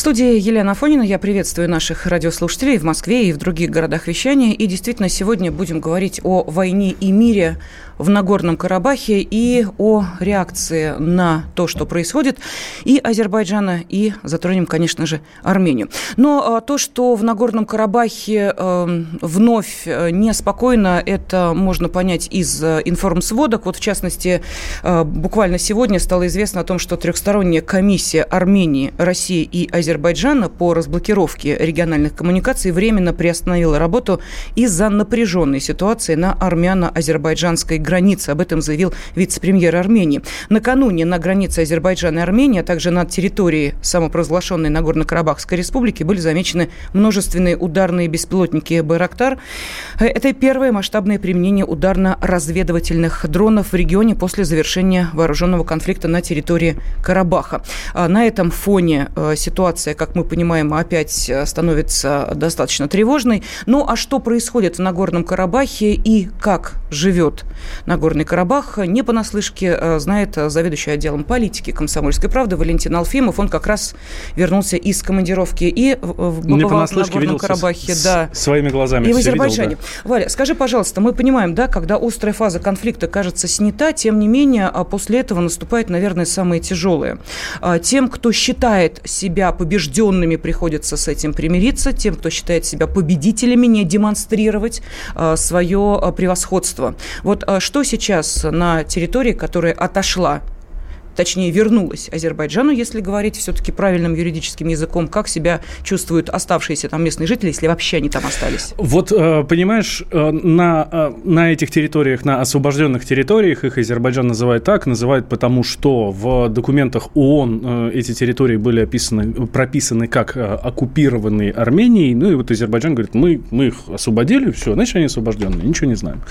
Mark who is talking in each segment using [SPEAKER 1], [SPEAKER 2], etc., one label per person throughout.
[SPEAKER 1] В студии Елена Афонина. Я приветствую наших радиослушателей в Москве и в других городах вещания. И действительно, сегодня будем говорить о войне и мире в Нагорном Карабахе и о реакции на то, что происходит, и Азербайджана, и затронем, конечно же, Армению. Но а, то, что в Нагорном Карабахе э, вновь э, неспокойно, это можно понять из э, информсводок. Вот, в частности, буквально сегодня стало известно о том, что трехсторонняя комиссия Армении, России и Азербайджана по разблокировке региональных коммуникаций временно приостановила работу из-за напряженной ситуации на армяно-азербайджанской границе. Об этом заявил вице-премьер Армении. Накануне на границе Азербайджана и Армении, а также на территории самопровозглашенной Нагорно-Карабахской республики были замечены множественные ударные беспилотники «Байрактар». Это первое масштабное применение ударно-разведывательных дронов в регионе после завершения вооруженного конфликта на территории Карабаха. А на этом фоне э, ситуация, как мы понимаем, опять э, становится достаточно тревожной. Ну а что происходит в Нагорном Карабахе и как живет Нагорный Карабах, не понаслышке э, знает заведующий отделом политики «Комсомольской правды» Валентин Алфимов. Он как раз вернулся из командировки и побывал в Нагорном Карабахе.
[SPEAKER 2] С, да. Своими глазами
[SPEAKER 1] И в Азербайджане. Видел, да. Валя, скажи, пожалуйста, мы понимаем, да, когда острая фаза конфликта кажется снята, тем не менее, а после этого наступает, наверное, самое тяжелое. А, тем, кто считает себя побежденными, приходится с этим примириться. Тем, кто считает себя победителями, не демонстрировать а, свое превосходство. Вот что сейчас на территории, которая отошла точнее, вернулась Азербайджану, если говорить все-таки правильным юридическим языком, как себя чувствуют оставшиеся там местные жители, если вообще они там остались?
[SPEAKER 2] Вот, э, понимаешь, э, на, э, на этих территориях, на освобожденных территориях, их Азербайджан называет так, называют потому, что в документах ООН эти территории были описаны, прописаны как оккупированные Арменией, ну и вот Азербайджан говорит, мы, мы их освободили, все, значит, они освобожденные, ничего не знаем.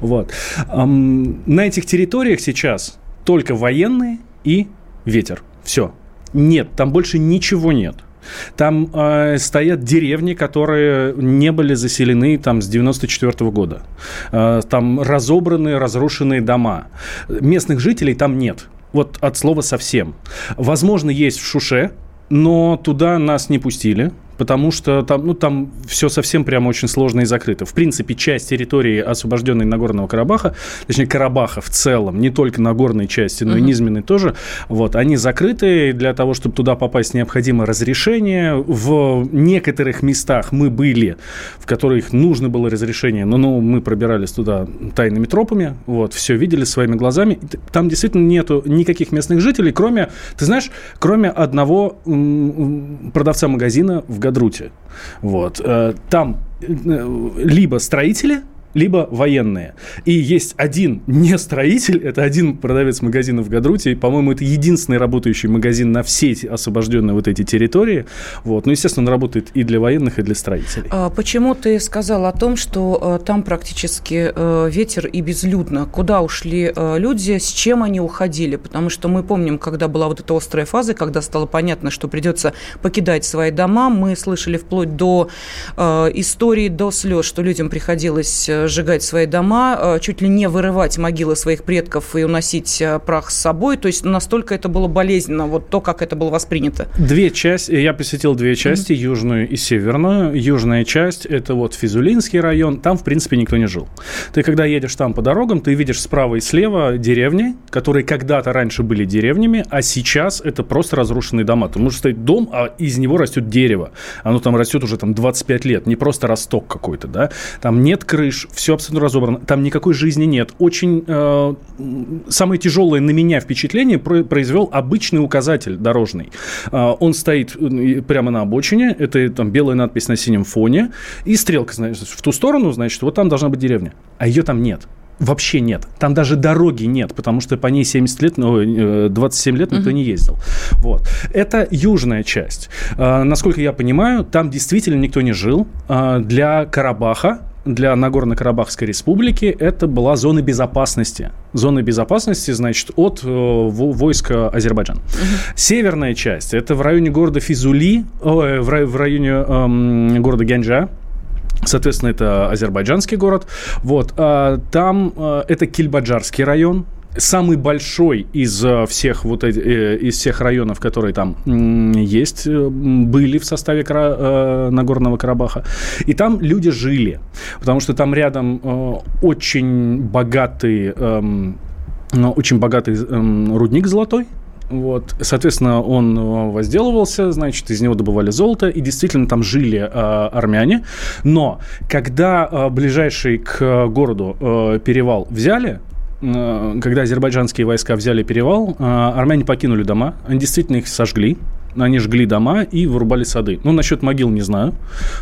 [SPEAKER 2] Вот. На этих территориях сейчас только военные и ветер. Все. Нет, там больше ничего нет. Там э, стоят деревни, которые не были заселены там с 94 -го года. Э, там разобранные, разрушенные дома. Местных жителей там нет. Вот от слова совсем. Возможно, есть в Шуше, но туда нас не пустили потому что там, ну, там все совсем прямо очень сложно и закрыто. В принципе, часть территории, освобожденной Нагорного Карабаха, точнее, Карабаха в целом, не только Нагорной части, но и низменной тоже, вот, они закрыты. Для того, чтобы туда попасть, необходимо разрешение. В некоторых местах мы были, в которых нужно было разрешение, но ну, мы пробирались туда тайными тропами, вот, все видели своими глазами. Там действительно нету никаких местных жителей, кроме, ты знаешь, кроме одного продавца магазина в Гадруте. Вот. Э, там э, либо строители, либо военные. И есть один не строитель, это один продавец магазина в Гадруте, и, по-моему, это единственный работающий магазин на все эти освобожденные вот эти территории. Вот. Ну, естественно, он работает и для военных, и для строителей.
[SPEAKER 1] А почему ты сказал о том, что а, там практически а, ветер и безлюдно? Куда ушли а, люди, с чем они уходили? Потому что мы помним, когда была вот эта острая фаза, когда стало понятно, что придется покидать свои дома, мы слышали вплоть до а, истории, до слез, что людям приходилось сжигать свои дома, э, чуть ли не вырывать могилы своих предков и уносить э, прах с собой. То есть настолько это было болезненно, вот то, как это было воспринято.
[SPEAKER 2] Две части, я посетил две части, mm-hmm. южную и северную. Южная часть – это вот Физулинский район, там, в принципе, никто не жил. Ты, когда едешь там по дорогам, ты видишь справа и слева деревни, которые когда-то раньше были деревнями, а сейчас это просто разрушенные дома. Ты можешь стоять дом, а из него растет дерево. Оно там растет уже там 25 лет, не просто росток какой-то, да. Там нет крыш, все абсолютно разобрано. Там никакой жизни нет. Очень э, самое тяжелое на меня впечатление произвел обычный указатель дорожный. Э, он стоит прямо на обочине. Это там белая надпись на синем фоне. И стрелка, значит, в ту сторону, значит, вот там должна быть деревня. А ее там нет. вообще нет. Там даже дороги нет, потому что по ней 70 лет, ну, 27 лет никто не ездил. Вот. Это южная часть. Насколько я понимаю, там действительно никто не жил. Для Карабаха для Нагорно-Карабахской республики это была зона безопасности. Зона безопасности, значит, от э, войска Азербайджана. Угу. Северная часть это в районе города Физули, э, в, районе э, города Гянджа. Соответственно, это азербайджанский город. Вот. А, там э, это Кильбаджарский район, самый большой из э, всех вот э, из всех районов, которые там есть, э, были в составе Нагорного Карабаха. И там люди жили, потому что там рядом очень богатый эм, очень богатый эм, рудник золотой, вот. Соответственно, он возделывался, значит, из него добывали золото, и действительно там жили э, армяне. Но когда э, ближайший к городу э, перевал взяли, Э, когда азербайджанские войска взяли перевал, э, армяне покинули дома, они действительно их сожгли, они жгли дома и вырубали сады. Ну, насчет могил не знаю.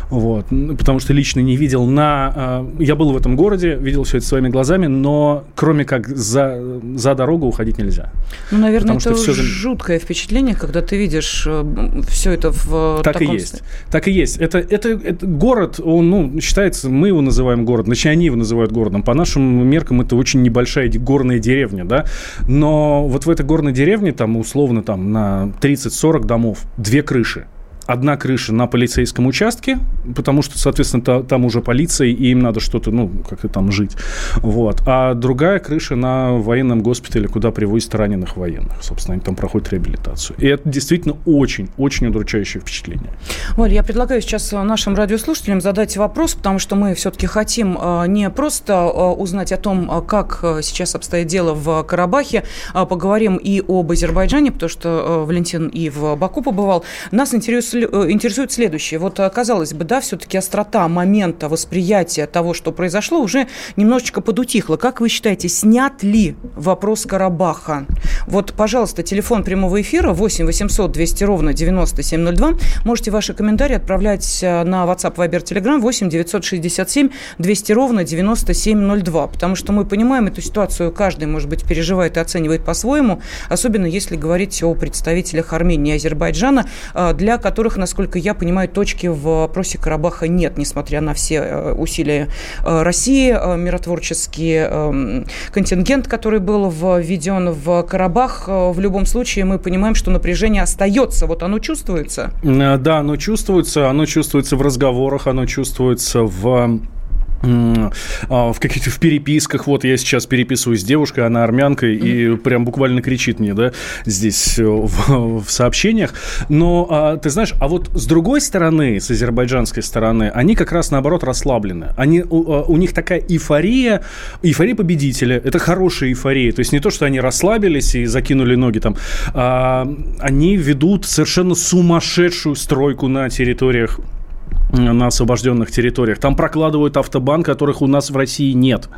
[SPEAKER 2] Вот. Потому что лично не видел на... Э, я был в этом городе, видел все это своими глазами, но кроме как за, за дорогу уходить нельзя.
[SPEAKER 1] Ну, наверное, Потому это все... жуткое впечатление, когда ты видишь э, все это в
[SPEAKER 2] Так таком... и есть. Так и есть. Это, это, это город, он, ну, считается, мы его называем город, значит, они его называют городом. По нашим меркам это очень небольшая горная деревня, да. Но вот в этой горной деревне, там, условно, там, на 30-40 домов домов две крыши одна крыша на полицейском участке, потому что, соответственно, та, там уже полиция, и им надо что-то, ну, как-то там жить. Вот. А другая крыша на военном госпитале, куда привозят раненых военных. Собственно, они там проходят реабилитацию. И это действительно очень-очень удручающее впечатление.
[SPEAKER 1] Валь, я предлагаю сейчас нашим радиослушателям задать вопрос, потому что мы все-таки хотим а, не просто а, узнать о том, а, как сейчас обстоит дело в Карабахе, поговорим и об Азербайджане, потому что Валентин и в Баку побывал. Нас интересует Э, интересует следующее. Вот, э, казалось бы, да, все-таки острота момента восприятия того, что произошло, уже немножечко подутихла. Как вы считаете, снят ли вопрос Карабаха? Вот, пожалуйста, телефон прямого эфира 8 800 200 ровно 9702. Можете ваши комментарии отправлять э, на WhatsApp, Viber, Telegram 8 967 200 ровно 9702. Потому что мы понимаем эту ситуацию, каждый, может быть, переживает и оценивает по-своему, особенно если говорить о представителях Армении и Азербайджана, для которых которых, насколько я понимаю, точки в вопросе Карабаха нет, несмотря на все э, усилия э, России, э, миротворческий эм, контингент, который был введен в Карабах. В любом случае мы понимаем, что напряжение остается. Вот оно чувствуется?
[SPEAKER 2] Да, оно чувствуется. Оно чувствуется в разговорах, оно чувствуется в в каких-то в переписках. Вот я сейчас переписываюсь с девушкой, она армянка, и прям буквально кричит мне, да, здесь э, в, в сообщениях. Но а, ты знаешь, а вот с другой стороны, с азербайджанской стороны, они как раз наоборот расслаблены. Они, у, а, у них такая эйфория, эйфория победителя. Это хорошая эйфория. То есть не то, что они расслабились и закинули ноги там. А, они ведут совершенно сумасшедшую стройку на территориях на освобожденных территориях. Там прокладывают автобан, которых у нас в России нет.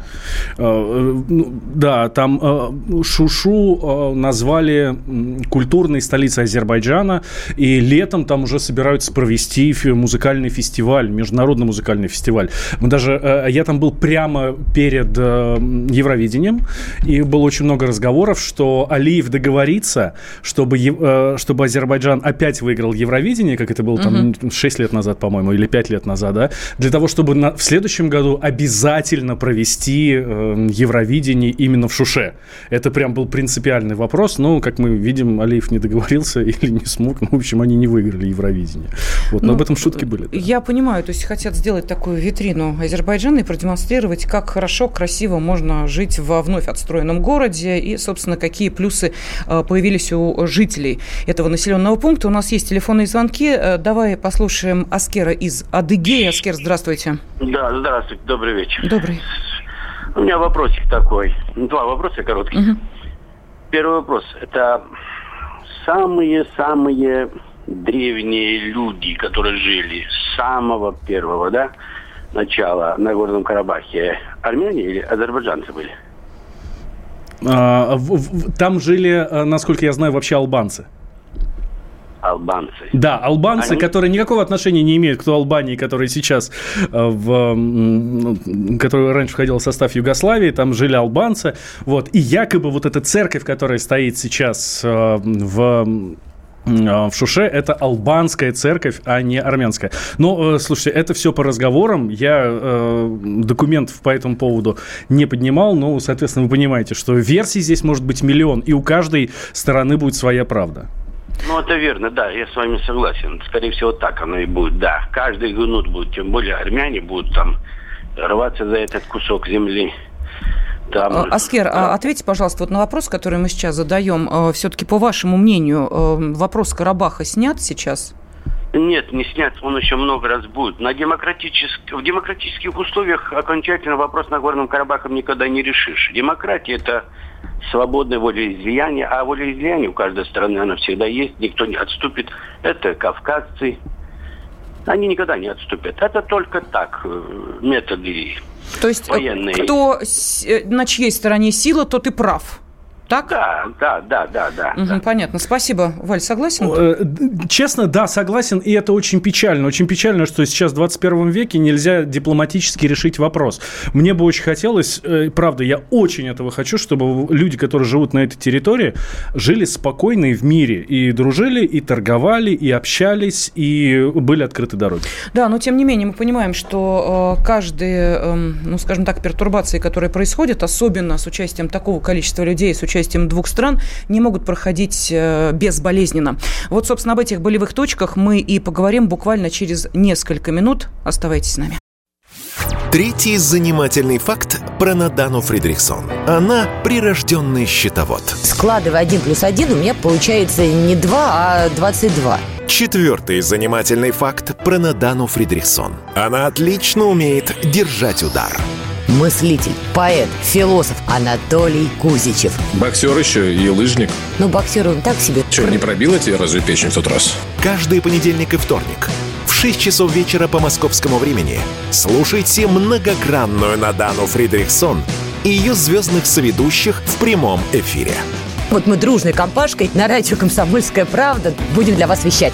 [SPEAKER 2] Э, э, ну, да, там э, Шушу назвали культурной столицей Азербайджана, и летом там уже собираются провести музыкальный фестиваль, международный музыкальный фестиваль. Мы даже, я там был прямо перед Евровидением, и было очень много разговоров, что Алиев договорится, чтобы, чтобы Азербайджан опять выиграл Евровидение, как это было там угу. 6 лет назад, по-моему, или 5 лет назад, да, для того, чтобы на, в следующем году обязательно провести э, Евровидение именно в Шуше. Это прям был принципиальный вопрос, но, как мы видим, Алиев не договорился или не смог, ну, в общем, они не выиграли Евровидение. Вот, но ну, об этом шутки были. Да.
[SPEAKER 1] Я понимаю, то есть хотят сделать такую витрину Азербайджана и продемонстрировать, как хорошо, красиво можно жить во вновь отстроенном городе и, собственно, какие плюсы э, появились у жителей этого населенного пункта. У нас есть телефонные звонки. Э, давай послушаем Аскера из из Адыгеи. Аскер, здравствуйте.
[SPEAKER 3] Да, здравствуйте, добрый вечер.
[SPEAKER 1] Добрый.
[SPEAKER 3] У меня вопросик такой. Два вопроса коротких. Угу. Первый вопрос. Это самые-самые древние люди, которые жили с самого первого, да, начала на Горном Карабахе, армяне или азербайджанцы были?
[SPEAKER 2] А, в, в, там жили, э, насколько я знаю, вообще албанцы.
[SPEAKER 3] Албанцы.
[SPEAKER 2] Да, албанцы, Они... которые никакого отношения не имеют к той Албании, которая сейчас э, в... Которая раньше входила в состав Югославии, там жили албанцы. Вот. И якобы вот эта церковь, которая стоит сейчас э, в в Шуше это албанская церковь, а не армянская. Но, слушайте, это все по разговорам. Я э, документов по этому поводу не поднимал, но, соответственно, вы понимаете, что версий здесь может быть миллион, и у каждой стороны будет своя правда.
[SPEAKER 3] Ну, это верно, да, я с вами согласен. Скорее всего, так оно и будет, да. Каждый гнут будет, тем более армяне будут там рваться за этот кусок земли.
[SPEAKER 1] Там... А, Аскер, да. ответьте, пожалуйста, вот на вопрос, который мы сейчас задаем. Э, Все-таки, по вашему мнению, э, вопрос Карабаха снят сейчас?
[SPEAKER 3] Нет, не снят, он еще много раз будет. На демократических, в демократических условиях окончательно вопрос на Горном Карабахом никогда не решишь. Демократия – это свободное волеизлияние, а волеизлияние у каждой страны, оно всегда есть, никто не отступит. Это кавказцы, они никогда не отступят. Это только так, э, методы
[SPEAKER 1] То есть, э, военные. кто э, на чьей стороне сила, тот и прав так?
[SPEAKER 3] Да, да, да, да, да.
[SPEAKER 1] Угу,
[SPEAKER 3] да.
[SPEAKER 1] Понятно. Спасибо. Валь, согласен?
[SPEAKER 2] Э, честно, да, согласен. И это очень печально. Очень печально, что сейчас в 21 веке нельзя дипломатически решить вопрос. Мне бы очень хотелось, э, правда, я очень этого хочу, чтобы люди, которые живут на этой территории, жили спокойно и в мире. И дружили, и торговали, и общались, и были открыты дороги.
[SPEAKER 1] Да, но тем не менее мы понимаем, что э, каждые, эм, ну, скажем так, пертурбации, которые происходят, особенно с участием такого количества людей, с участием участием двух стран не могут проходить э, безболезненно. Вот, собственно, об этих болевых точках мы и поговорим буквально через несколько минут. Оставайтесь с нами.
[SPEAKER 4] Третий занимательный факт про Надану Фридрихсон. Она прирожденный счетовод.
[SPEAKER 5] Складывая один плюс один, у меня получается не 2, а 22.
[SPEAKER 4] Четвертый занимательный факт про Надану Фридрихсон. Она отлично умеет держать удар
[SPEAKER 5] мыслитель, поэт, философ Анатолий Кузичев.
[SPEAKER 6] Боксер еще и лыжник.
[SPEAKER 5] Ну, боксер он так себе.
[SPEAKER 6] Че, не пробила тебе разве печень в тот раз?
[SPEAKER 4] Каждый понедельник и вторник в 6 часов вечера по московскому времени слушайте многогранную Надану Фридрихсон и ее звездных соведущих в прямом эфире.
[SPEAKER 5] Вот мы дружной компашкой на радио «Комсомольская правда» будем для вас вещать.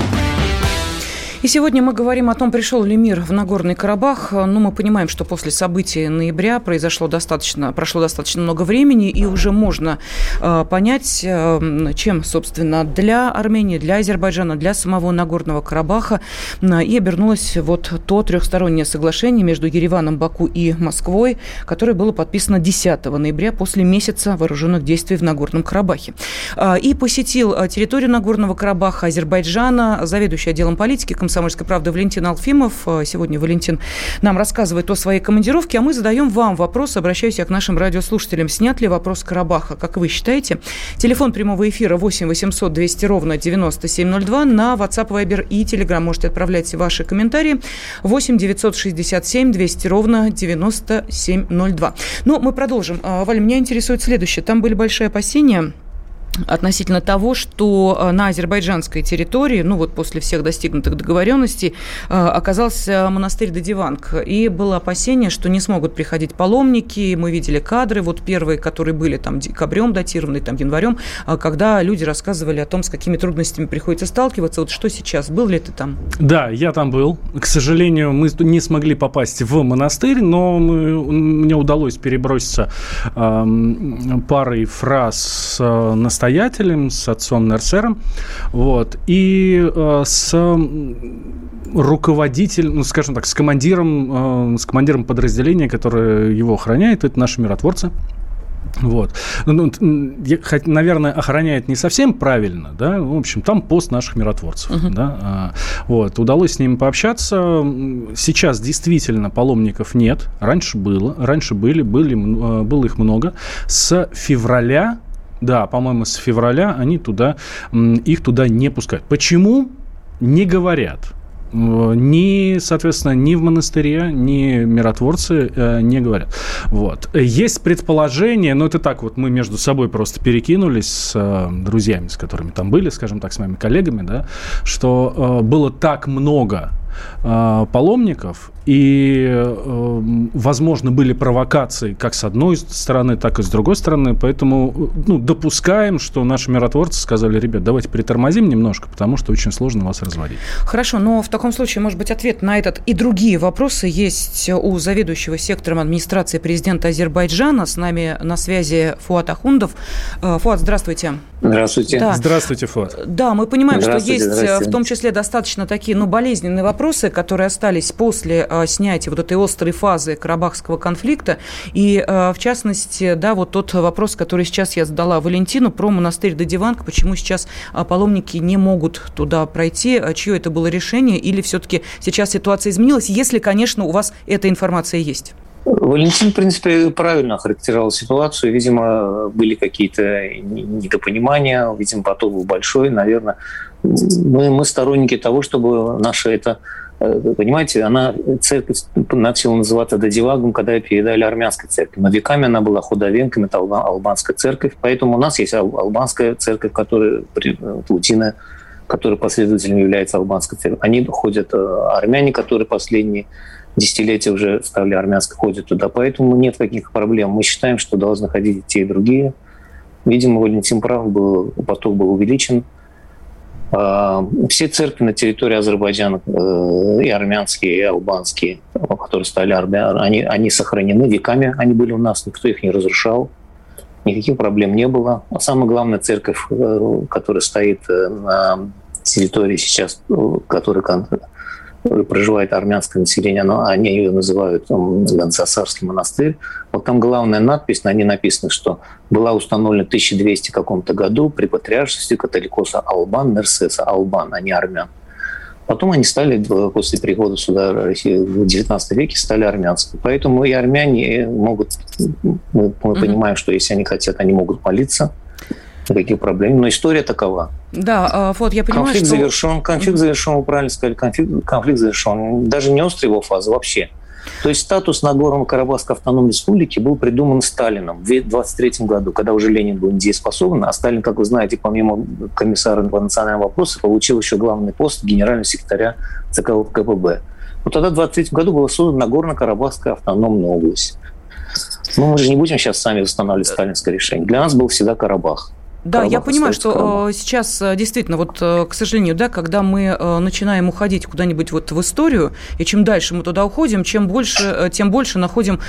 [SPEAKER 1] И сегодня мы говорим о том, пришел ли мир в Нагорный Карабах. Ну, мы понимаем, что после событий ноября произошло достаточно, прошло достаточно много времени, и уже можно э, понять, э, чем, собственно, для Армении, для Азербайджана, для самого Нагорного Карабаха э, и обернулось вот то трехстороннее соглашение между Ереваном, Баку и Москвой, которое было подписано 10 ноября после месяца вооруженных действий в Нагорном Карабахе. Э, и посетил э, территорию Нагорного Карабаха Азербайджана заведующий отделом политики «Комсомольской правды» Валентин Алфимов. Э, сегодня Валентин нам рассказывает о своей командировке, а мы задаем вам вопрос, обращаюсь я к нашим радиослушателям. Снят ли вопрос Карабаха, как вы считаете? Телефон прямого эфира 8 800 200 ровно 9702. На WhatsApp, Viber и Telegram можете отправлять ваши комментарии. 8 967 200 ровно 9702. Ну, мы продолжим. А, Валя, меня интересует следующее. Там были большие опасения относительно того, что э, на азербайджанской территории, ну вот после всех достигнутых договоренностей, э, оказался монастырь Дадиванг. И было опасение, что не смогут приходить паломники. Мы видели кадры, вот первые, которые были там декабрем датированные, там январем, э, когда люди рассказывали о том, с какими трудностями приходится сталкиваться. Вот что сейчас? Был ли ты там?
[SPEAKER 2] Да, я там был. К сожалению, мы не смогли попасть в монастырь, но мы, мне удалось переброситься э, парой фраз с настоятелем, с отцом Нерсером, вот, и э, с руководителем, ну, скажем так, с командиром, э, с командиром подразделения, которое его охраняет, это наши миротворцы. Вот. Ну, ну наверное, охраняет не совсем правильно, да. В общем, там пост наших миротворцев, uh-huh. да. А, вот. Удалось с ними пообщаться. Сейчас действительно паломников нет. Раньше было, раньше были, были, э, было их много. С февраля да, по-моему, с февраля они туда, их туда не пускают. Почему? Не говорят. Ни, соответственно, ни в монастыре, ни миротворцы э, не говорят. Вот. Есть предположение, но это так вот мы между собой просто перекинулись с э, друзьями, с которыми там были, скажем так, с моими коллегами, да, что э, было так много э, паломников, и, э, возможно, были провокации как с одной стороны, так и с другой стороны. Поэтому ну, допускаем, что наши миротворцы сказали, ребят, давайте притормозим немножко, потому что очень сложно вас разводить.
[SPEAKER 1] Хорошо, но в таком случае, может быть, ответ на этот и другие вопросы есть у заведующего сектором администрации президента Азербайджана. С нами на связи Фуат Ахундов. Э, Фуат, здравствуйте.
[SPEAKER 7] Здравствуйте.
[SPEAKER 2] Да. Здравствуйте, Фуат.
[SPEAKER 1] Да, мы понимаем, что есть в том числе достаточно такие ну, болезненные вопросы, которые остались после Э, снятия вот этой острой фазы карабахского конфликта. И, э, в частности, да, вот тот вопрос, который сейчас я задала Валентину про монастырь Дадиванг, почему сейчас э, паломники не могут туда пройти, чье это было решение, или все-таки сейчас ситуация изменилась, если, конечно, у вас эта информация есть?
[SPEAKER 7] Валентин, в принципе, правильно характеризовал ситуацию. Видимо, были какие-то недопонимания, видимо, поток был большой. Наверное, мы, мы сторонники того, чтобы наша это Э, понимаете, она, церковь начала называться Дадивагом, когда передали армянской церкви. Но веками она была худовенком, это албанская церковь. Поэтому у нас есть албанская церковь, которая, Паутина, э, которая последователем является албанской церковью. Они ходят, э, армяне, которые последние десятилетия уже стали армянской, ходят туда. Поэтому нет каких проблем. Мы считаем, что должны ходить и те, и другие. Видимо, Валентин прав, был, поток был увеличен. А, все церкви на территории Азербайджана, э, и армянские, и албанские, которые стали армян, они, они сохранены веками, они были у нас, никто их не разрушал, никаких проблем не было. А самая главная церковь, э, которая стоит э, на территории сейчас, которая проживает армянское население, но они ее называют Гансасарский монастырь. Вот там главная надпись, на ней написано, что была установлена в 1200 каком-то году при патриаршестве католикоса Албан, Мерсеса Албан, а не армян. Потом они стали, после прихода сюда России в XIX веке, стали армянскими. Поэтому и армяне могут, мы, мы mm-hmm. понимаем, что если они хотят, они могут молиться, никаких проблем. Но история такова.
[SPEAKER 1] Да, а, вот я понимаю,
[SPEAKER 7] конфликт
[SPEAKER 1] что...
[SPEAKER 7] завершен, конфликт завершен, вы правильно сказали, конфликт, конфликт завершен. Даже не острая его фаза вообще. То есть статус Нагорного Карабахской автономной республики был придуман Сталином в 1923 году, когда уже Ленин был недееспособен, а Сталин, как вы знаете, помимо комиссара по национальным вопросам, получил еще главный пост генерального секретаря ЦК КПБ. Вот тогда в 1923 году была создана Нагорно-Карабахская автономная область. Ну, мы же не будем сейчас сами восстанавливать сталинское решение. Для нас был всегда Карабах.
[SPEAKER 1] Да, я понимаю, что Карабах. сейчас э, действительно, вот, э, к сожалению, да, когда мы э, начинаем уходить куда-нибудь вот в историю, и чем дальше мы туда уходим, чем больше, тем больше находим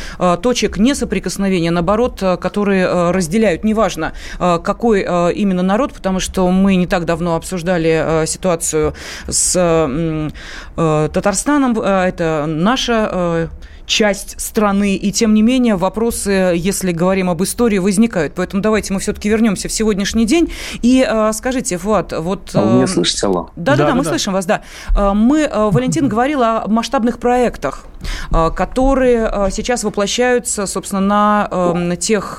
[SPEAKER 1] точек несоприкосновения, наоборот, которые разделяют, неважно, какой именно народ, потому что мы не так давно обсуждали ситуацию с Татарстаном, это наша часть страны, и тем не менее вопросы, если говорим об истории, возникают. Поэтому давайте мы все-таки вернемся в сегодняшний день. И э, скажите, Влад, вот...
[SPEAKER 7] А вы меня э, слышите, алло?
[SPEAKER 1] Да-да-да, мы да. слышим вас, да. Э, мы, э, Валентин говорил о масштабных проектах, которые сейчас воплощаются, собственно, на, на тех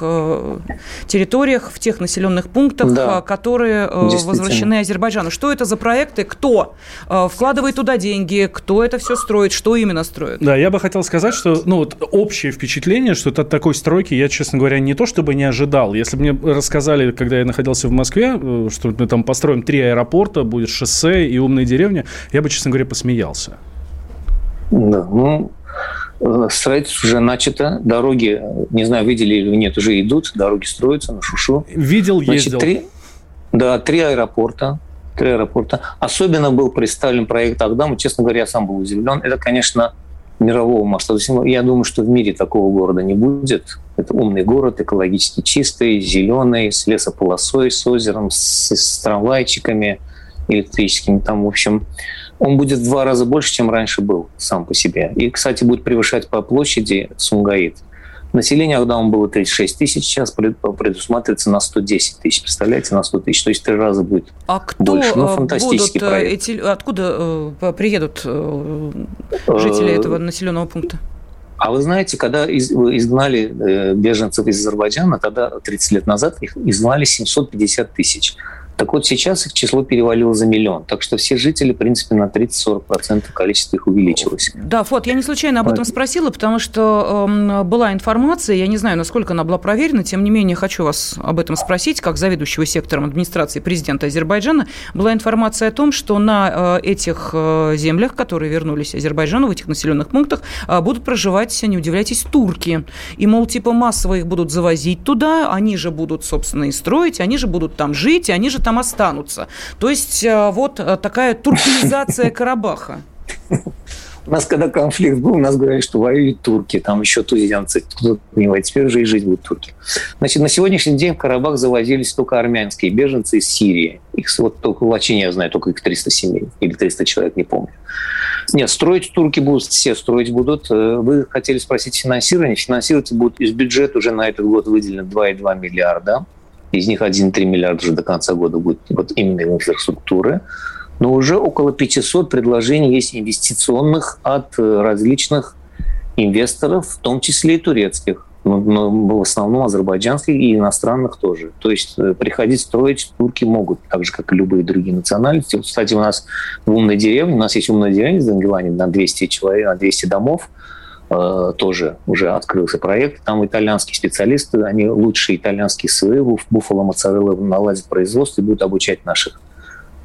[SPEAKER 1] территориях, в тех населенных пунктах, да, которые возвращены Азербайджану. Что это за проекты? Кто вкладывает туда деньги? Кто это все строит? Что именно строит?
[SPEAKER 2] Да, я бы хотел сказать, что ну, вот общее впечатление, что от такой стройки я, честно говоря, не то чтобы не ожидал. Если бы мне рассказали, когда я находился в Москве, э, что мы там построим три аэропорта, будет шоссе и умные деревни, я бы, честно говоря, посмеялся.
[SPEAKER 7] Да, ну, э, строительство уже начато. Дороги, не знаю, видели или нет, уже идут. Дороги строятся на Шушу.
[SPEAKER 2] Видел, ездил. Значит,
[SPEAKER 7] три, да, три аэропорта. Три аэропорта. Особенно был представлен проект Агдама. Честно говоря, я сам был удивлен. Это, конечно, мирового масштаба. Я думаю, что в мире такого города не будет. Это умный город, экологически чистый, зеленый, с лесополосой, с озером, с, с трамвайчиками электрическими. Там, в общем, он будет в два раза больше, чем раньше был сам по себе. И, кстати, будет превышать по площади Сумгаит. Население Агдама было 36 тысяч, сейчас предусматривается на 110 тысяч. Представляете, на 100 тысяч. То есть три раза будет
[SPEAKER 1] а кто больше. Ну, фантастический будут э, проект. Эти, откуда э, приедут э, жители этого населенного пункта?
[SPEAKER 7] А вы знаете, когда изгнали беженцев из Азербайджана, тогда 30 лет назад их изгнали 750 тысяч. Так вот, сейчас их число перевалило за миллион. Так что все жители, в принципе, на 30-40% количество их увеличилось.
[SPEAKER 1] Да, Фот, я не случайно об этом спросила, потому что э, была информация, я не знаю, насколько она была проверена, тем не менее, хочу вас об этом спросить, как заведующего сектором администрации президента Азербайджана. Была информация о том, что на э, этих э, землях, которые вернулись Азербайджану, в этих населенных пунктах, э, будут проживать, не удивляйтесь, турки. И, мол, типа массово их будут завозить туда, они же будут, собственно, и строить, они же будут там жить, они же там останутся. То есть э, вот э, такая туркизация Карабаха.
[SPEAKER 7] У нас, когда конфликт был, у нас говорили, что воюют турки, там еще туземцы, кто понимает, теперь уже и жить будут турки. Значит, на сегодняшний день в Карабах завозились только армянские беженцы из Сирии. Их вот только в Лачине, я знаю, только их 300 семей или 300 человек, не помню. Нет, строить турки будут, все строить будут. Э, вы хотели спросить финансирование. Финансировать будут из бюджета уже на этот год выделено 2,2 миллиарда. Из них 1,3 миллиарда уже до конца года будет вот именно инфраструктуры но уже около 500 предложений есть инвестиционных от э, различных инвесторов, в том числе и турецких, но в основном азербайджанских и иностранных тоже. То есть э, приходить строить турки могут, так же, как и любые другие национальности. Кстати, у нас в умной деревне, у нас есть умная деревня в Зангелане на 200 человек, на 200 домов, тоже уже открылся проект. Там итальянские специалисты, они лучшие итальянские СВ, Буффало Моцарелла наладят производство и будут обучать наших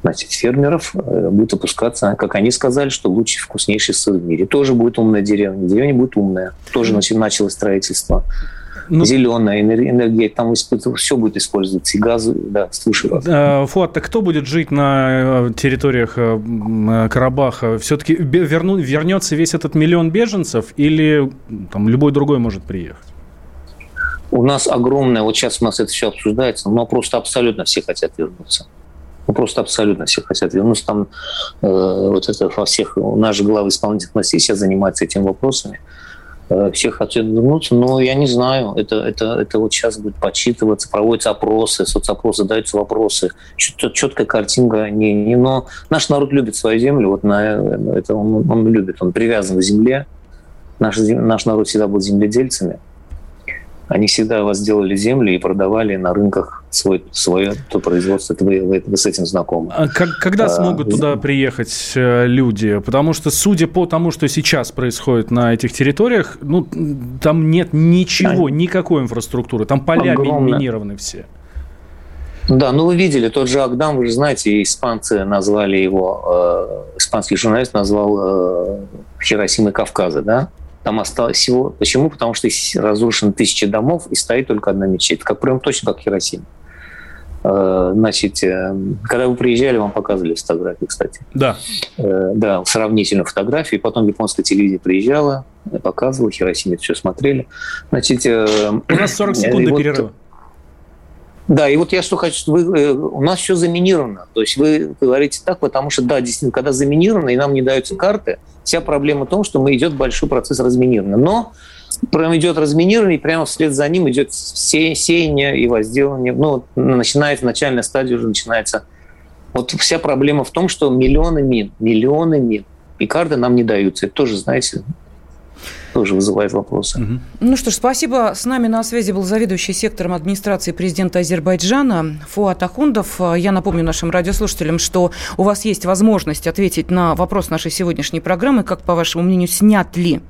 [SPEAKER 7] значит, фермеров э, будет опускаться, как они сказали, что лучший, вкуснейший сыр в мире. Тоже будет умная деревня. Деревня будет умная. Тоже началось строительство. Ну, Зеленая энергия, там все будет использоваться, и газы, да, слушаю вас.
[SPEAKER 2] Э, Фуат, так кто будет жить на э, территориях Карабаха? Все-таки верну, вернется весь этот миллион беженцев или там любой другой может приехать?
[SPEAKER 7] У нас огромное, вот сейчас у нас это все обсуждается, но просто абсолютно все хотят вернуться. Ну, просто абсолютно все хотят вернуться. Там э, вот это во всех... Же главы исполнительных властей сейчас занимается этими вопросами. Э, все хотят вернуться, но я не знаю. Это, это, это вот сейчас будет подсчитываться, проводятся опросы, соцопросы, задаются вопросы. Чет, четкая картинка. Не, не, но наш народ любит свою землю. Вот на это он, он любит. Он привязан к земле. Наш, наш народ всегда был земледельцами они всегда возделали землю и продавали на рынках свой, свое то производство. Это вы, вы, вы с этим знакомы.
[SPEAKER 2] А как, когда а, смогут туда приехать э, люди? Потому что, судя по тому, что сейчас происходит на этих территориях, ну, там нет ничего, а, никакой инфраструктуры. Там поля огромное. минированы все.
[SPEAKER 7] Да, ну вы видели, тот же Агдам, вы же знаете, испанцы назвали его, э, испанский журналист назвал э, Хиросимой Кавказа, да? Там осталось всего... Почему? Потому что разрушено тысячи домов и стоит только одна мечеть. Как прям точно как Хиросима. Э, значит, э, когда вы приезжали, вам показывали фотографии, кстати.
[SPEAKER 2] Да.
[SPEAKER 7] Э, да, сравнительную фотографию. Потом японское телевидение приезжало, показывало, Хиросиме все смотрели. Значит,
[SPEAKER 2] У нас 40 секунд до перерыва.
[SPEAKER 7] Да, и вот я что хочу, вы, у нас все заминировано. То есть вы говорите так, потому что, да, действительно, когда заминировано, и нам не даются карты, Вся проблема в том, что мы идет большой процесс разминирования. Но прям идет разминирование, и прямо вслед за ним идет се сеяние и возделывание. Ну, начинается начальная стадия, уже начинается. Вот вся проблема в том, что миллионы мин, миллионы мин, и карты нам не даются. Это тоже, знаете, тоже вызывает вопросы. Угу.
[SPEAKER 1] Ну что ж, спасибо. С нами на связи был заведующий сектором администрации президента Азербайджана Фуат Ахундов. Я напомню нашим радиослушателям, что у вас есть возможность ответить на вопрос нашей сегодняшней программы, как, по вашему мнению, снят ли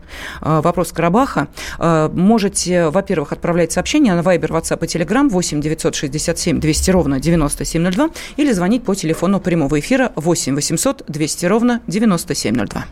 [SPEAKER 1] э, вопрос Карабаха. Э, можете, во-первых, отправлять сообщения на Viber, WhatsApp и Telegram 8 967 200 ровно 9702 или звонить по телефону прямого эфира 8 800 200 ровно 9702.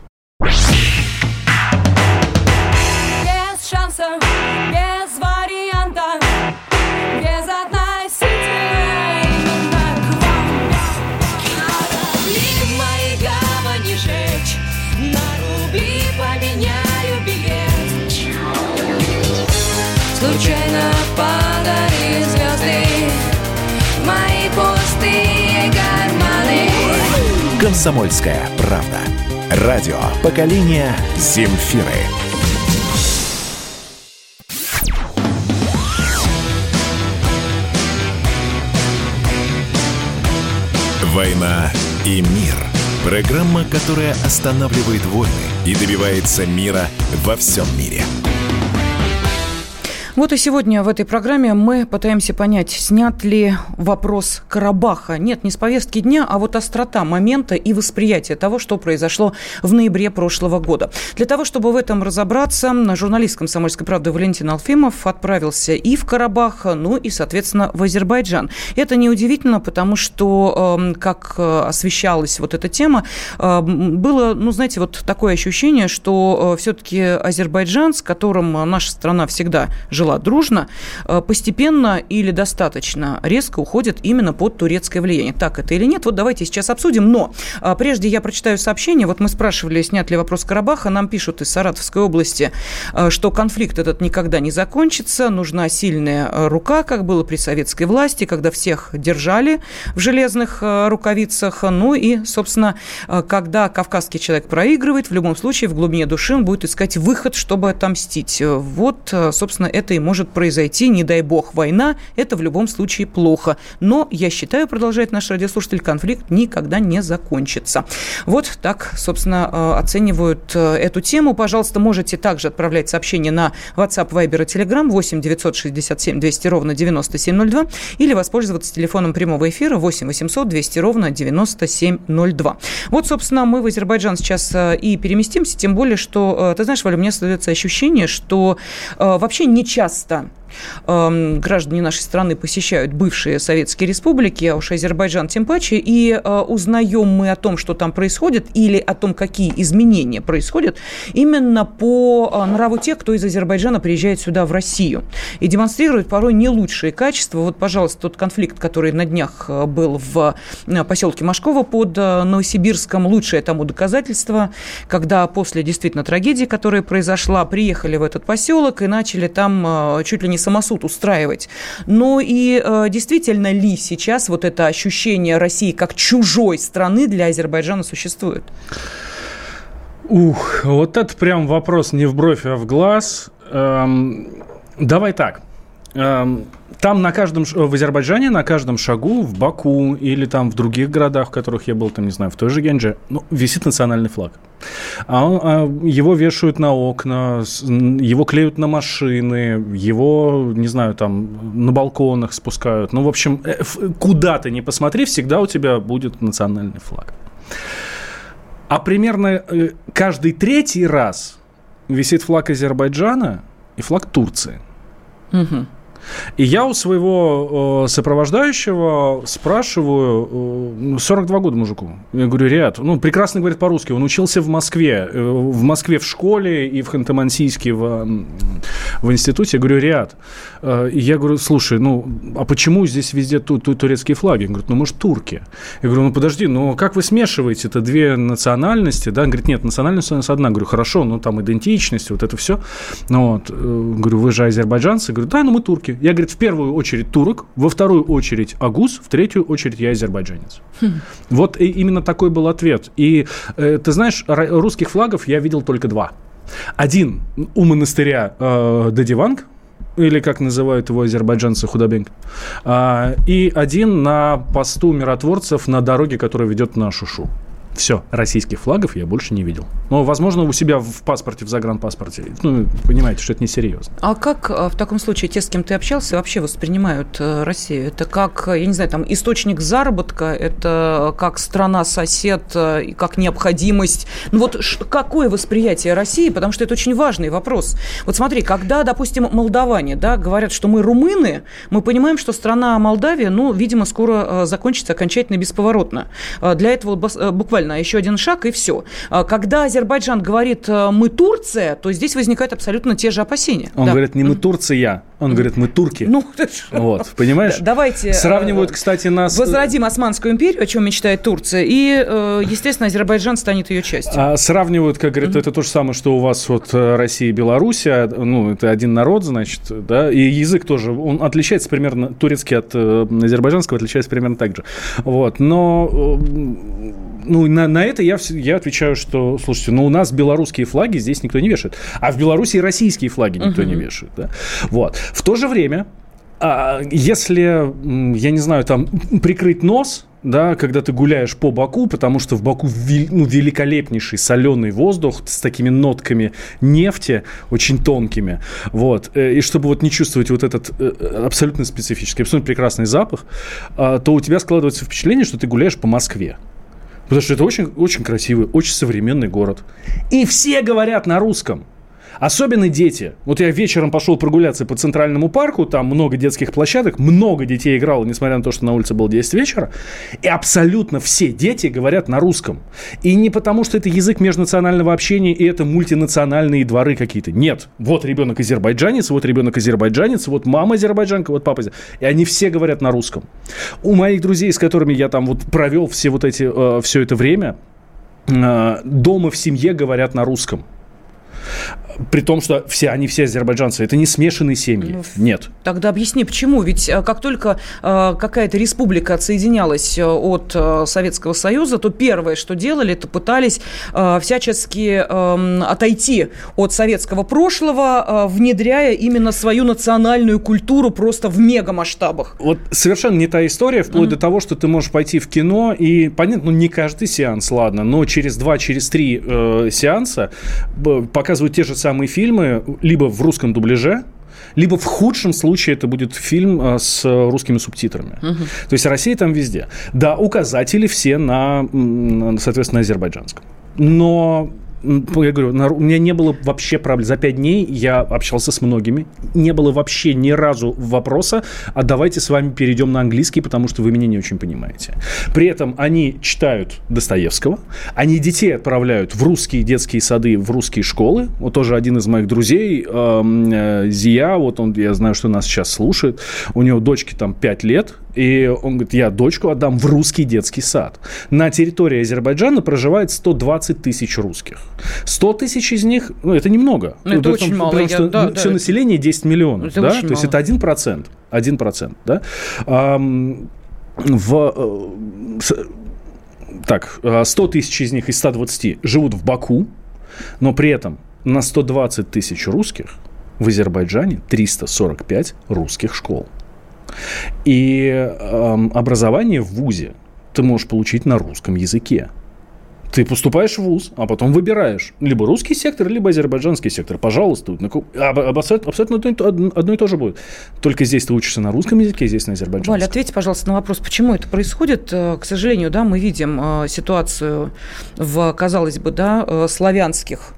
[SPEAKER 4] «Комсомольская правда». Радио поколения Земфиры. «Война и мир». Программа, которая останавливает войны и добивается мира во всем мире –
[SPEAKER 1] Вот и сегодня в этой программе мы пытаемся понять, снят ли вопрос Карабаха. Нет, не с повестки дня, а вот острота момента и восприятие того, что произошло в ноябре прошлого года. Для того, чтобы в этом разобраться, журналист «Комсомольской правды» Валентин Алфимов отправился и в Карабах, ну и, соответственно, в Азербайджан. Это неудивительно, потому что, эм, как э, освещалась вот эта тема, э, было, ну, знаете, вот такое ощущение, что э, все-таки Азербайджан, с которым наша страна всегда жила жила дружно, э, постепенно или достаточно резко уходит именно под турецкое влияние. Так это или нет? Вот давайте сейчас обсудим. Но э, прежде я прочитаю сообщение. Вот мы спрашивали, снят ли вопрос Карабаха. Нам пишут из Саратовской области, э, что конфликт этот никогда не закончится. Нужна сильная рука, как было при советской власти, когда всех держали в железных рукавицах. Ну и, собственно, когда кавказский человек проигрывает, в любом случае в глубине души он будет искать выход, чтобы отомстить. Вот, собственно, это и может произойти, не дай бог, война, это в любом случае плохо. Но, я считаю, продолжает наш радиослушатель, конфликт никогда не закончится. Вот так, собственно, э, оценивают э, эту тему. Пожалуйста, можете также отправлять сообщения на WhatsApp, Viber и Telegram 8 967 200 ровно 9702 или воспользоваться телефоном прямого эфира 8 800 200 ровно 9702. Вот, собственно, мы в Азербайджан сейчас э, и переместимся, тем более, что, ты знаешь, Валя, у меня остается ощущение, что вообще не часто часто э, граждане нашей страны посещают бывшие советские республики, а уж Азербайджан тем паче, и э, узнаем мы о том, что там происходит, или о том, какие изменения происходят, именно по э, нраву тех, кто из Азербайджана приезжает сюда, в Россию, и демонстрирует порой не лучшие качества. Вот, пожалуйста, тот конфликт, который на днях э, был в поселке Машково под Новосибирском, лучшее тому доказательство, когда после действительно трагедии, которая произошла, приехали в этот поселок и начали там чуть ли не самосуд устраивать. Но и э, действительно ли сейчас вот это ощущение России как чужой страны для Азербайджана существует?
[SPEAKER 2] Ух, вот это прям вопрос не в бровь, а в глаз. Эм, давай так. Эм, там на каждом, в Азербайджане на каждом шагу, в Баку или там в других городах, в которых я был, там, не знаю, в той же Генже, ну, висит национальный флаг. А, он, а его вешают на окна, его клеют на машины, его, не знаю, там, на балконах спускают. Ну, в общем, э, куда ты ни посмотри, всегда у тебя будет национальный флаг. А примерно э, каждый третий раз висит флаг Азербайджана и флаг Турции. Угу. И я у своего сопровождающего спрашиваю, э, 42 года мужику, я говорю, Риад, ну, прекрасно говорит по-русски, он учился в Москве, э, в Москве в школе и в Ханты-Мансийске в, в институте. Я говорю, Риад, э, я говорю, слушай, ну, а почему здесь везде ту, ту, турецкие флаги? Он говорит, ну, может, турки. Я говорю, ну, подожди, ну, как вы смешиваете это две национальности, да? Он говорит, нет, национальность у нас одна. Я говорю, хорошо, ну, там идентичность, вот это все. Ну, вот, э, говорю, вы же азербайджанцы? Я говорю, да, ну, мы турки. Я, говорит, в первую очередь турок, во вторую очередь агус, в третью очередь я азербайджанец. Хм. Вот и именно такой был ответ. И э, ты знаешь, русских флагов я видел только два. Один у монастыря э, Дадиванг, или как называют его азербайджанцы Худабенг, э, и один на посту миротворцев на дороге, которая ведет на Шушу. Все, российских флагов я больше не видел. Но, возможно, у себя в паспорте, в загранпаспорте. Ну, понимаете, что это несерьезно.
[SPEAKER 1] А как э, в таком случае те, с кем ты общался, вообще воспринимают э, Россию? Это как, я не знаю, там, источник заработка, это как страна-сосед, э, как необходимость? Ну вот какое восприятие России? Потому что это очень важный вопрос. Вот смотри, когда, допустим, молдаване да, говорят, что мы румыны, мы понимаем, что страна Молдавия, ну, видимо, скоро закончится окончательно бесповоротно. Для этого буквально буквально еще один шаг и все. А когда Азербайджан говорит э, «мы Турция», то здесь возникают абсолютно те же опасения.
[SPEAKER 2] Он да. говорит не «мы Турция», он говорит «мы турки».
[SPEAKER 1] Ну,
[SPEAKER 2] вот, понимаешь?
[SPEAKER 1] Давайте...
[SPEAKER 2] Сравнивают, кстати, нас...
[SPEAKER 1] Возродим Османскую империю, о чем мечтает Турция, и, э, естественно, Азербайджан станет ее частью.
[SPEAKER 2] А сравнивают, как говорят, это то же самое, что у вас вот э, Россия и Белоруссия, ну, это один народ, значит, да, и язык тоже, он отличается примерно, турецкий от азербайджанского отличается примерно так же. Вот, но ну, на, на это я, я отвечаю, что, слушайте, ну, у нас белорусские флаги здесь никто не вешает. А в Беларуси российские флаги никто uh-huh. не вешает. Да? Вот. В то же время А если, я не знаю, там прикрыть нос, да, когда ты гуляешь по Баку, потому что в Баку ну, великолепнейший соленый воздух с такими нотками нефти, очень тонкими, вот, э, и чтобы вот не чувствовать вот этот э, абсолютно специфический, абсолютно прекрасный запах, а, то у тебя складывается впечатление, что ты гуляешь по Москве. Потому что это очень, очень красивый, очень современный город. И все говорят на русском. Особенно дети. Вот я вечером пошел прогуляться по Центральному парку, там много детских площадок, много детей играло, несмотря на то, что на улице было 10 вечера. И абсолютно все дети говорят на русском. И не потому, что это язык межнационального общения, и это мультинациональные дворы какие-то. Нет. Вот ребенок азербайджанец, вот ребенок азербайджанец, вот мама азербайджанка, вот папа. И они все говорят на русском. У моих друзей, с которыми я там вот провел все вот эти, э, все это время, э, дома в семье говорят на русском. При том, что все, они все азербайджанцы. Это не смешанные семьи. Ну, Нет.
[SPEAKER 1] Тогда объясни, почему? Ведь э, как только э, какая-то республика отсоединялась э, от э, Советского Союза, то первое, что делали, это пытались э, всячески э, отойти от советского прошлого, э, внедряя именно свою национальную культуру просто в мегамасштабах.
[SPEAKER 2] Вот совершенно не та история, вплоть mm-hmm. до того, что ты можешь пойти в кино и, понятно, ну не каждый сеанс, ладно, но через два, через три э, сеанса показывают те же самые фильмы либо в русском дубляже, либо в худшем случае это будет фильм э, с русскими субтитрами. Угу. То есть Россия там везде. Да, указатели все на, соответственно, азербайджанском. Но я говорю, у меня не было вообще проблем. За пять дней я общался с многими. Не было вообще ни разу вопроса, а давайте с вами перейдем на английский, потому что вы меня не очень понимаете. При этом они читают Достоевского, они детей отправляют в русские детские сады, в русские школы. Вот тоже один из моих друзей, эм, э, Зия, вот он, я знаю, что нас сейчас слушает, у него дочке там 5 лет, и он говорит, я дочку отдам в русский детский сад. На территории Азербайджана проживает 120 тысяч русских. 100 тысяч из них, ну, это немного.
[SPEAKER 1] Ну, это очень мало.
[SPEAKER 2] Потому что я, да, все да, население 10 миллионов. Это да? То мало. есть это 1%. 1%. Да? А, в, э, так, 100 э, тысяч из них из 120 живут в Баку, но при этом на 120 тысяч русских в Азербайджане 345 русских школ. И э, образование в ВУЗе ты можешь получить на русском языке. Ты поступаешь в ВУЗ, а потом выбираешь либо русский сектор, либо азербайджанский сектор. Пожалуйста, абсолютно, абсолютно одно и то же будет. Только здесь ты учишься на русском языке, здесь на азербайджанском.
[SPEAKER 1] Валя, ответьте, пожалуйста, на вопрос, почему это происходит. Э, к сожалению, да, мы видим э, ситуацию в, казалось бы, да, э, славянских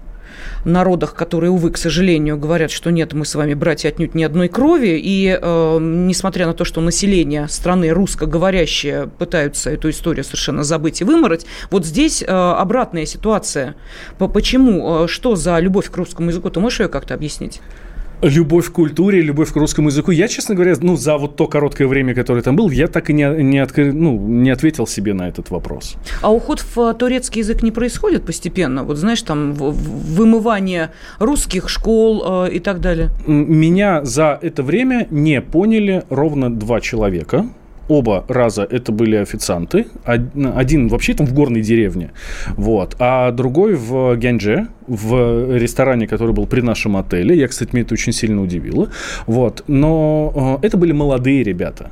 [SPEAKER 1] народах, которые, увы, к сожалению, говорят, что нет, мы с вами братья отнюдь ни одной крови, и э, несмотря на то, что население страны русскоговорящее пытаются эту историю совершенно забыть и вымороть, вот здесь э, обратная ситуация. Почему? Э, что за любовь к русскому языку? Ты можешь ее как-то объяснить?
[SPEAKER 2] Любовь к культуре, любовь к русскому языку. Я, честно говоря, ну, за вот то короткое время, которое там был, я так и не, не, откры, ну, не ответил себе на этот вопрос.
[SPEAKER 1] А уход в э, турецкий язык не происходит постепенно? Вот знаешь, там вымывание русских школ э, и так далее?
[SPEAKER 2] Меня за это время не поняли ровно два человека. Оба раза это были официанты. Один вообще там в горной деревне, вот, а другой в Гянже, в ресторане, который был при нашем отеле. Я, кстати, меня это очень сильно удивило. Вот. Но э, это были молодые ребята.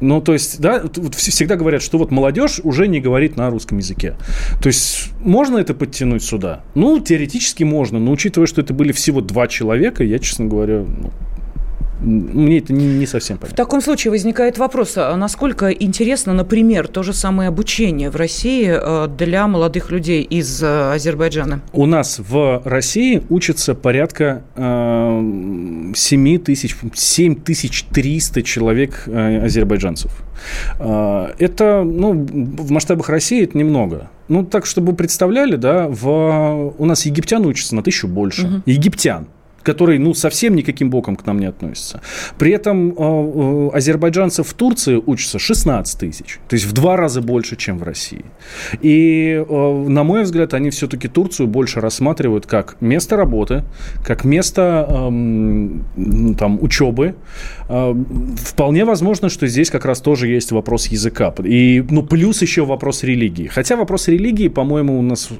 [SPEAKER 2] Ну, то есть, да, вот всегда говорят, что вот молодежь уже не говорит на русском языке. То есть, можно это подтянуть сюда? Ну, теоретически можно, но учитывая, что это были всего два человека, я, честно говоря, ну, мне это не, не совсем понятно.
[SPEAKER 1] В таком случае возникает вопрос, а насколько интересно, например, то же самое обучение в России э, для молодых людей из э, Азербайджана?
[SPEAKER 2] У нас в России учатся порядка э, 7 тысяч, 7300 человек э, азербайджанцев. Э, это, ну, в масштабах России это немного. Ну, так, чтобы вы представляли, да, в... у нас египтян учатся на тысячу больше. Угу. Египтян который, ну, совсем никаким боком к нам не относится. При этом э, э, азербайджанцев в Турции учатся 16 тысяч, то есть в два раза больше, чем в России. И, э, на мой взгляд, они все-таки Турцию больше рассматривают как место работы, как место э, там, учебы. Вполне возможно, что здесь как раз тоже есть вопрос языка. И, ну, плюс еще вопрос религии. Хотя вопрос религии, по-моему, у нас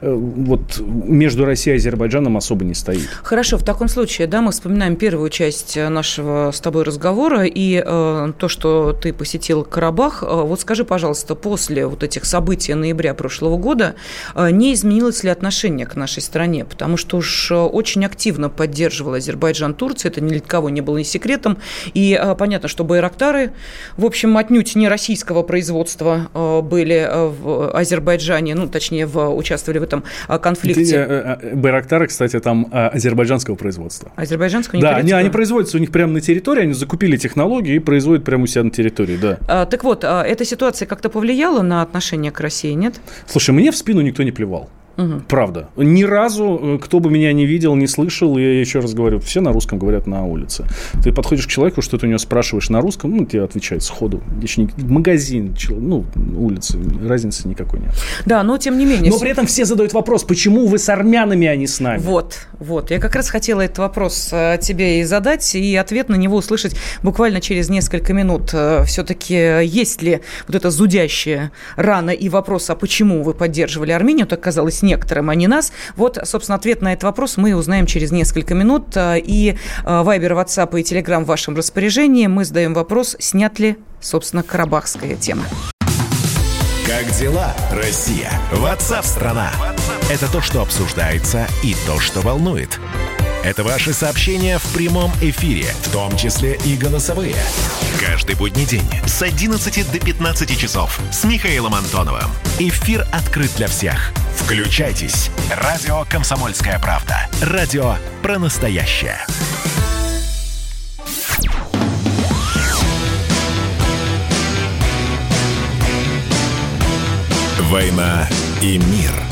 [SPEAKER 2] вот между Россией и Азербайджаном особо не стоит.
[SPEAKER 1] Хорошо, в таком случае, да, мы вспоминаем первую часть нашего с тобой разговора и э, то, что ты посетил Карабах. Э, вот скажи, пожалуйста, после вот этих событий ноября прошлого года э, не изменилось ли отношение к нашей стране? Потому что уж э, очень активно поддерживал Азербайджан Турция, это ни для кого не было ни секретом. И э, понятно, что Байрактары, в общем, отнюдь не российского производства э, были э, в Азербайджане, ну, точнее, в, участвовали в этом э, конфликте.
[SPEAKER 2] Э, э, Байрактары, кстати, там азербайджанского производства.
[SPEAKER 1] Азербайджанского?
[SPEAKER 2] Да, они, они производятся у них прямо на территории, они закупили технологии и производят прямо у себя на территории, да.
[SPEAKER 1] А, так вот, а, эта ситуация как-то повлияла на отношение к России, нет?
[SPEAKER 2] Слушай, мне в спину никто не плевал. Угу. Правда. Ни разу, э, кто бы меня не видел, не слышал, я еще раз говорю, все на русском говорят на улице. Ты подходишь к человеку, что ты у него спрашиваешь на русском, ну, тебе отвечает сходу. Еще не... Магазин, ну, улица, разницы никакой нет.
[SPEAKER 1] Да, но тем не менее.
[SPEAKER 2] Но при этом все задают вопрос, почему вы с армянами, а не с нами?
[SPEAKER 1] Вот, вот. Я как раз хотела этот вопрос э, тебе и задать, и ответ на него услышать буквально через несколько минут. Э, Все-таки есть ли вот эта зудящая рана и вопрос, а почему вы поддерживали Армению, так казалось некоторым, а не нас? Вот, собственно, ответ на этот вопрос мы узнаем через несколько минут. А, и а, Вайбер, WhatsApp и Telegram в вашем распоряжении. Мы задаем вопрос, снят ли, собственно, карабахская тема.
[SPEAKER 4] Как дела, Россия? Ватсап-страна! Это то, что обсуждается и то, что волнует. Это ваши сообщения в прямом эфире, в том числе и голосовые. Каждый будний день с 11 до 15 часов с Михаилом Антоновым. Эфир открыт для всех. Включайтесь. Радио «Комсомольская правда». Радио про настоящее. «Война и мир» –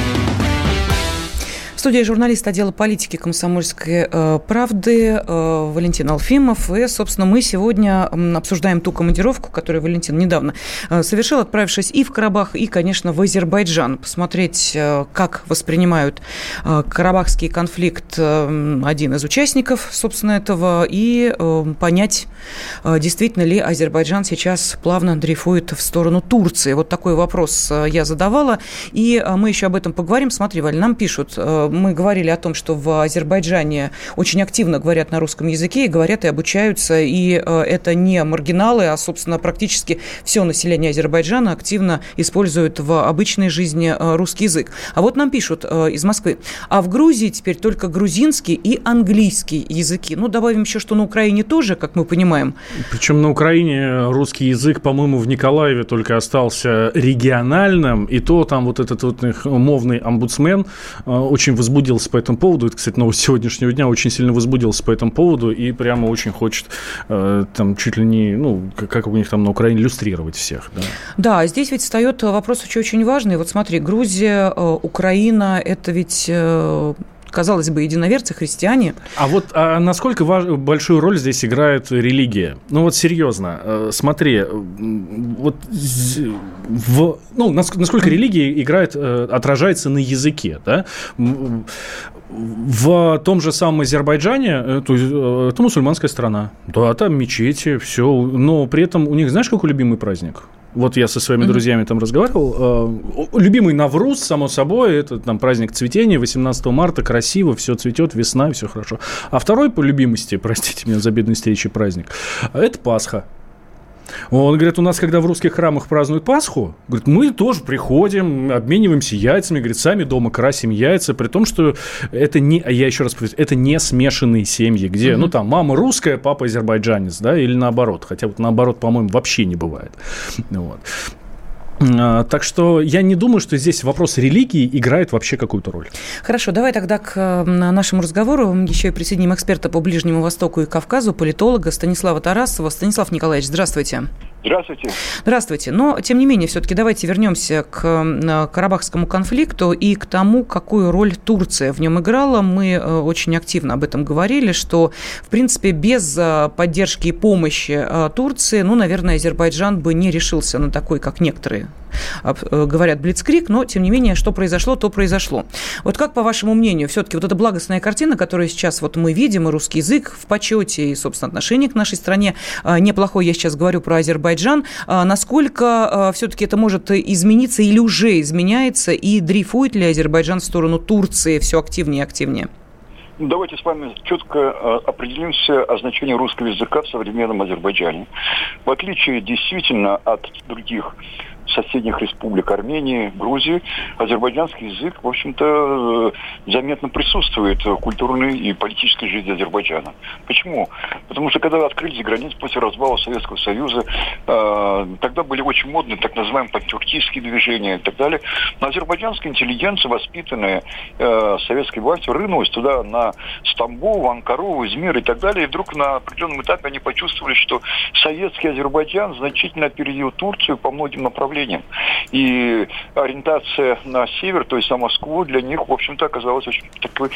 [SPEAKER 1] Студии журналист отдела политики комсомольской э, правды э, Валентин Алфимов. И, собственно, мы сегодня обсуждаем ту командировку, которую Валентин недавно э, совершил, отправившись и в Карабах, и, конечно, в Азербайджан. Посмотреть, как воспринимают карабахский конфликт один из участников, собственно, этого, и понять, действительно ли Азербайджан сейчас плавно дрейфует в сторону Турции. Вот такой вопрос я задавала. И мы еще об этом поговорим. Смотри, Валь, нам пишут мы говорили о том, что в Азербайджане очень активно говорят на русском языке и говорят и обучаются, и э, это не маргиналы, а, собственно, практически все население Азербайджана активно использует в обычной жизни э, русский язык. А вот нам пишут э, из Москвы, а в Грузии теперь только грузинский и английский языки. Ну, добавим еще, что на Украине тоже, как мы понимаем.
[SPEAKER 2] Причем на Украине русский язык, по-моему, в Николаеве только остался региональным, и то там вот этот вот мовный омбудсмен очень возбудился по этому поводу. Это, кстати, новость сегодняшнего дня очень сильно возбудился по этому поводу и прямо очень хочет э, там чуть ли не, ну, как у них там на Украине, иллюстрировать всех. Да,
[SPEAKER 1] да здесь ведь встает вопрос очень, очень важный. Вот смотри, Грузия, э, Украина, это ведь э, казалось бы, единоверцы, христиане.
[SPEAKER 2] А вот а насколько важ, большую роль здесь играет религия? Ну вот серьезно, э, смотри, вот в, ну, насколько религия играет, э, отражается на языке, да? В том же самом Азербайджане, э, то есть, это мусульманская страна, да, там мечети, все, но при этом у них, знаешь, какой любимый праздник? Вот я со своими mm-hmm. друзьями там разговаривал. Любимый Навруз, само собой, это там праздник цветения, 18 марта, красиво, все цветет, весна, все хорошо. А второй по любимости, простите меня за бедность речи праздник, это Пасха. Он говорит, у нас, когда в русских храмах празднуют Пасху, говорит, мы тоже приходим, обмениваемся яйцами, говорит, сами дома красим яйца, при том, что это не, я еще раз повторю, это не смешанные семьи, где, угу. ну, там, мама русская, папа азербайджанец, да, или наоборот, хотя вот наоборот, по-моему, вообще не бывает. Вот. А, так что я не думаю, что здесь вопрос религии играет вообще какую-то роль.
[SPEAKER 1] Хорошо, давай тогда к нашему разговору еще и присоединим эксперта по Ближнему Востоку и Кавказу, политолога Станислава Тарасова. Станислав Николаевич, здравствуйте.
[SPEAKER 8] Здравствуйте.
[SPEAKER 1] Здравствуйте. Но, тем не менее, все-таки давайте вернемся к Карабахскому конфликту и к тому, какую роль Турция в нем играла. Мы э, очень активно об этом говорили, что, в принципе, без э, поддержки и помощи э, Турции, ну, наверное, Азербайджан бы не решился на такой, как некоторые э, говорят Блицкрик, но, тем не менее, что произошло, то произошло. Вот как, по вашему мнению, все-таки вот эта благостная картина, которую сейчас вот мы видим, и русский язык в почете, и, собственно, отношение к нашей стране э, неплохое, я сейчас говорю про Азербайджан, э, насколько все-таки это может измениться или уже изменяется, и дрейфует ли Азербайджан в сторону Турции все активнее и активнее?
[SPEAKER 8] Давайте с вами четко определимся о значении русского языка в современном Азербайджане. В отличие действительно от других соседних республик Армении, Грузии, азербайджанский язык, в общем-то, э, заметно присутствует в культурной и политической жизни Азербайджана. Почему? Потому что когда открылись границы после развала Советского Союза, э, тогда были очень модные так называемые пантюркистские движения и так далее. Но азербайджанская интеллигенция, воспитанная э, советской властью, рынулась туда на Стамбул, Анкару, Измир и так далее. И вдруг на определенном этапе они почувствовали, что советский Азербайджан значительно опередил Турцию по многим направлениям направлениям. И ориентация на север, то есть на Москву, для них, в общем-то, оказалась очень такой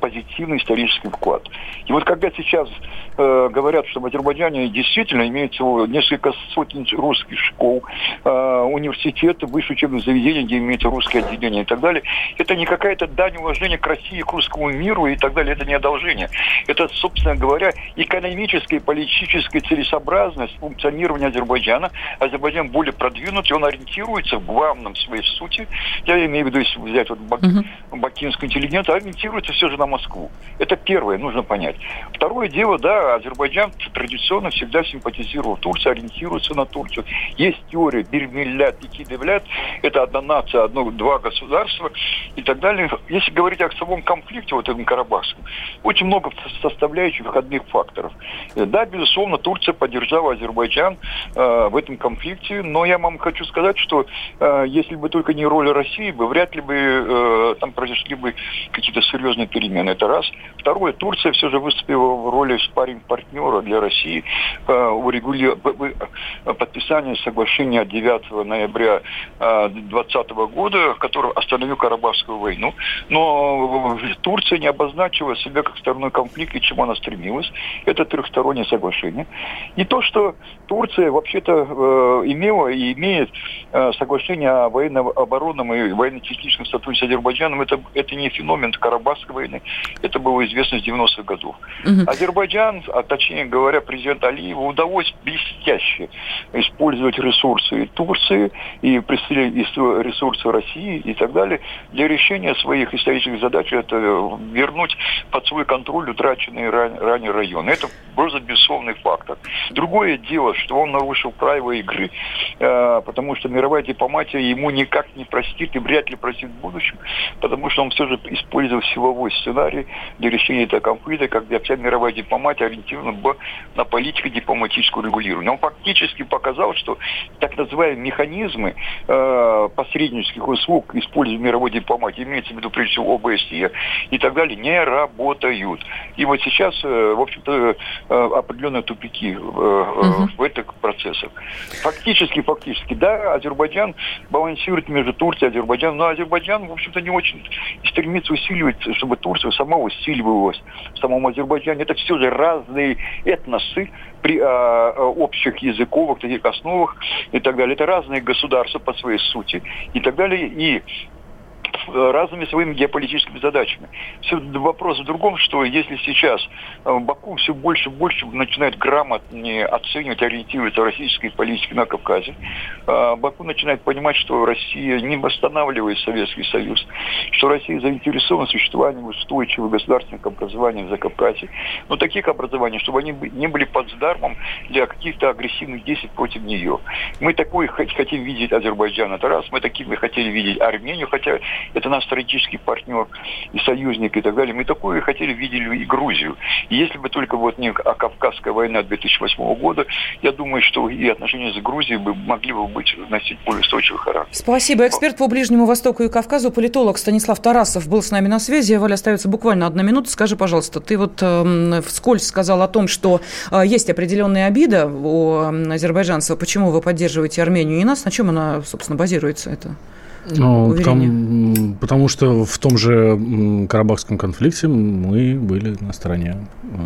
[SPEAKER 8] позитивный исторический вклад. И вот когда сейчас э, говорят, что в Азербайджане действительно имеется несколько сотен русских школ, э, университеты, высшие учебные заведения, где имеется русское отделение и так далее, это не какая-то дань уважения к России, к русскому миру и так далее, это не одолжение. Это, собственно говоря, экономическая и политическая целесообразность функционирования Азербайджана. Азербайджан более продвинут, он ориентируется в главном своей сути, я имею в виду, если взять вот бак, uh-huh. бакинскую интеллигенцию, ориентируется все же на Москву. Это первое, нужно понять. Второе дело, да, Азербайджан традиционно всегда симпатизировал Турцию, ориентируется на Турцию. Есть теория Бирмиллят и Кидевлят, это одна нация, одно, два государства и так далее. Если говорить о самом конфликте, вот этом Карабахском, очень много составляющих входных факторов. Да, безусловно, Турция поддержала Азербайджан э, в этом конфликте, но я вам хочу сказать, что э, если бы только не роль России, бы вряд ли бы э, там произошли бы какие-то серьезные перемены. Это раз. Второе, Турция все же выступила в роли спаринг партнера для России э, урегули... подписания соглашения 9 ноября 2020 э, года, который остановил Карабахскую войну. Но Турция не обозначила себя как стороной конфликта, к чему она стремилась. Это трехстороннее соглашение. И то, что Турция вообще-то э, имела и имеет Э, соглашение о военно-оборонном и военно-техническом сотрудничестве с Азербайджаном, это, это не феномен Карабахской войны, это было известно с 90-х годов. Угу. Азербайджан, а точнее говоря, президент Алиеву удалось блестяще использовать ресурсы Турции и ресурсы России и так далее для решения своих исторических задач, это вернуть под свой контроль утраченные ранее районы. Это просто безусловный фактор. Другое дело, что он нарушил правила игры, э, потому что мировая дипломатия ему никак не простит и вряд ли простит в будущем, потому что он все же использовал силовой сценарий для решения этого конфликта, когда вся мировая дипломатия ориентирована была на политико-дипломатическую регулирование. Он фактически показал, что так называемые механизмы э, посреднических услуг, используя мировой дипломатии, имеется в виду прежде всего ОБСЕ и так далее, не работают. И вот сейчас, э, в общем-то, э, определенные тупики э, угу. в этих процессах. Фактически, фактически, да, Азербайджан балансирует между Турцией и Азербайджаном, но Азербайджан, в общем-то, не очень стремится усиливать, чтобы Турция сама усиливалась в самом Азербайджане. Это все же разные этносы, при а, общих языковых таких основах и так далее. Это разные государства по своей сути и так далее. И разными своими геополитическими задачами. Все вопрос в другом, что если сейчас э, Баку все больше и больше начинает грамотнее оценивать, ориентироваться в российской политике на Кавказе, э, Баку начинает понимать, что Россия не восстанавливает Советский Союз, что Россия заинтересована в существовании устойчивых государственных образований в Закавказье, но таких образований, чтобы они не были подздармом для каких-то агрессивных действий против нее. Мы такой хотим видеть Азербайджан, это раз, мы такими хотели видеть Армению, хотя это наш стратегический партнер и союзник и так далее. Мы такое хотели, видели и Грузию. И если бы только вот не Кавказская война 2008 года, я думаю, что и отношения с Грузией бы могли бы быть носить более устойчивый характер.
[SPEAKER 1] Спасибо. Эксперт по Ближнему Востоку и Кавказу, политолог Станислав Тарасов был с нами на связи. Валя, остается буквально одна минута. Скажи, пожалуйста, ты вот э, вскользь сказал о том, что э, есть определенная обида у азербайджанцев. Почему вы поддерживаете Армению и нас? На чем она, собственно, базируется это?
[SPEAKER 2] Ну, там, потому что в том же Карабахском конфликте мы были на стороне э,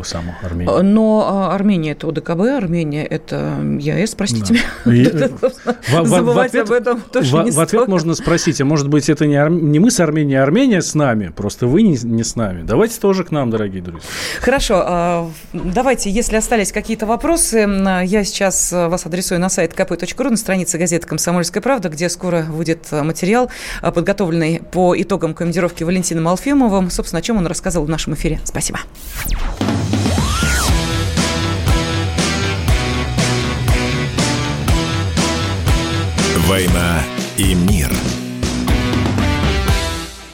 [SPEAKER 2] этого самого Армении.
[SPEAKER 1] Э, но а, Армения это ОДКБ, Армения это ЕС, простите
[SPEAKER 2] Да.
[SPEAKER 1] Меня.
[SPEAKER 2] в- в- в
[SPEAKER 1] Забывать
[SPEAKER 2] ответ-
[SPEAKER 1] об этом тоже
[SPEAKER 2] в,
[SPEAKER 1] не
[SPEAKER 2] в ответ
[SPEAKER 1] стоит.
[SPEAKER 2] можно спросить, а может быть это не, Ар- не мы с Арменией, а Армения с нами, просто вы не, не с нами. Давайте тоже к нам, дорогие друзья.
[SPEAKER 1] Хорошо, а, давайте, если остались какие-то вопросы, я сейчас а, вас адресую на сайт kp.ru, на странице газеты «Комсомольская правда», где скоро выйдет а, материал, а, подготовленный по итогам командировки Валентином Алфимовым. Собственно, о чем он рассказывал в нашем эфире. Спасибо.
[SPEAKER 4] «Война и мир».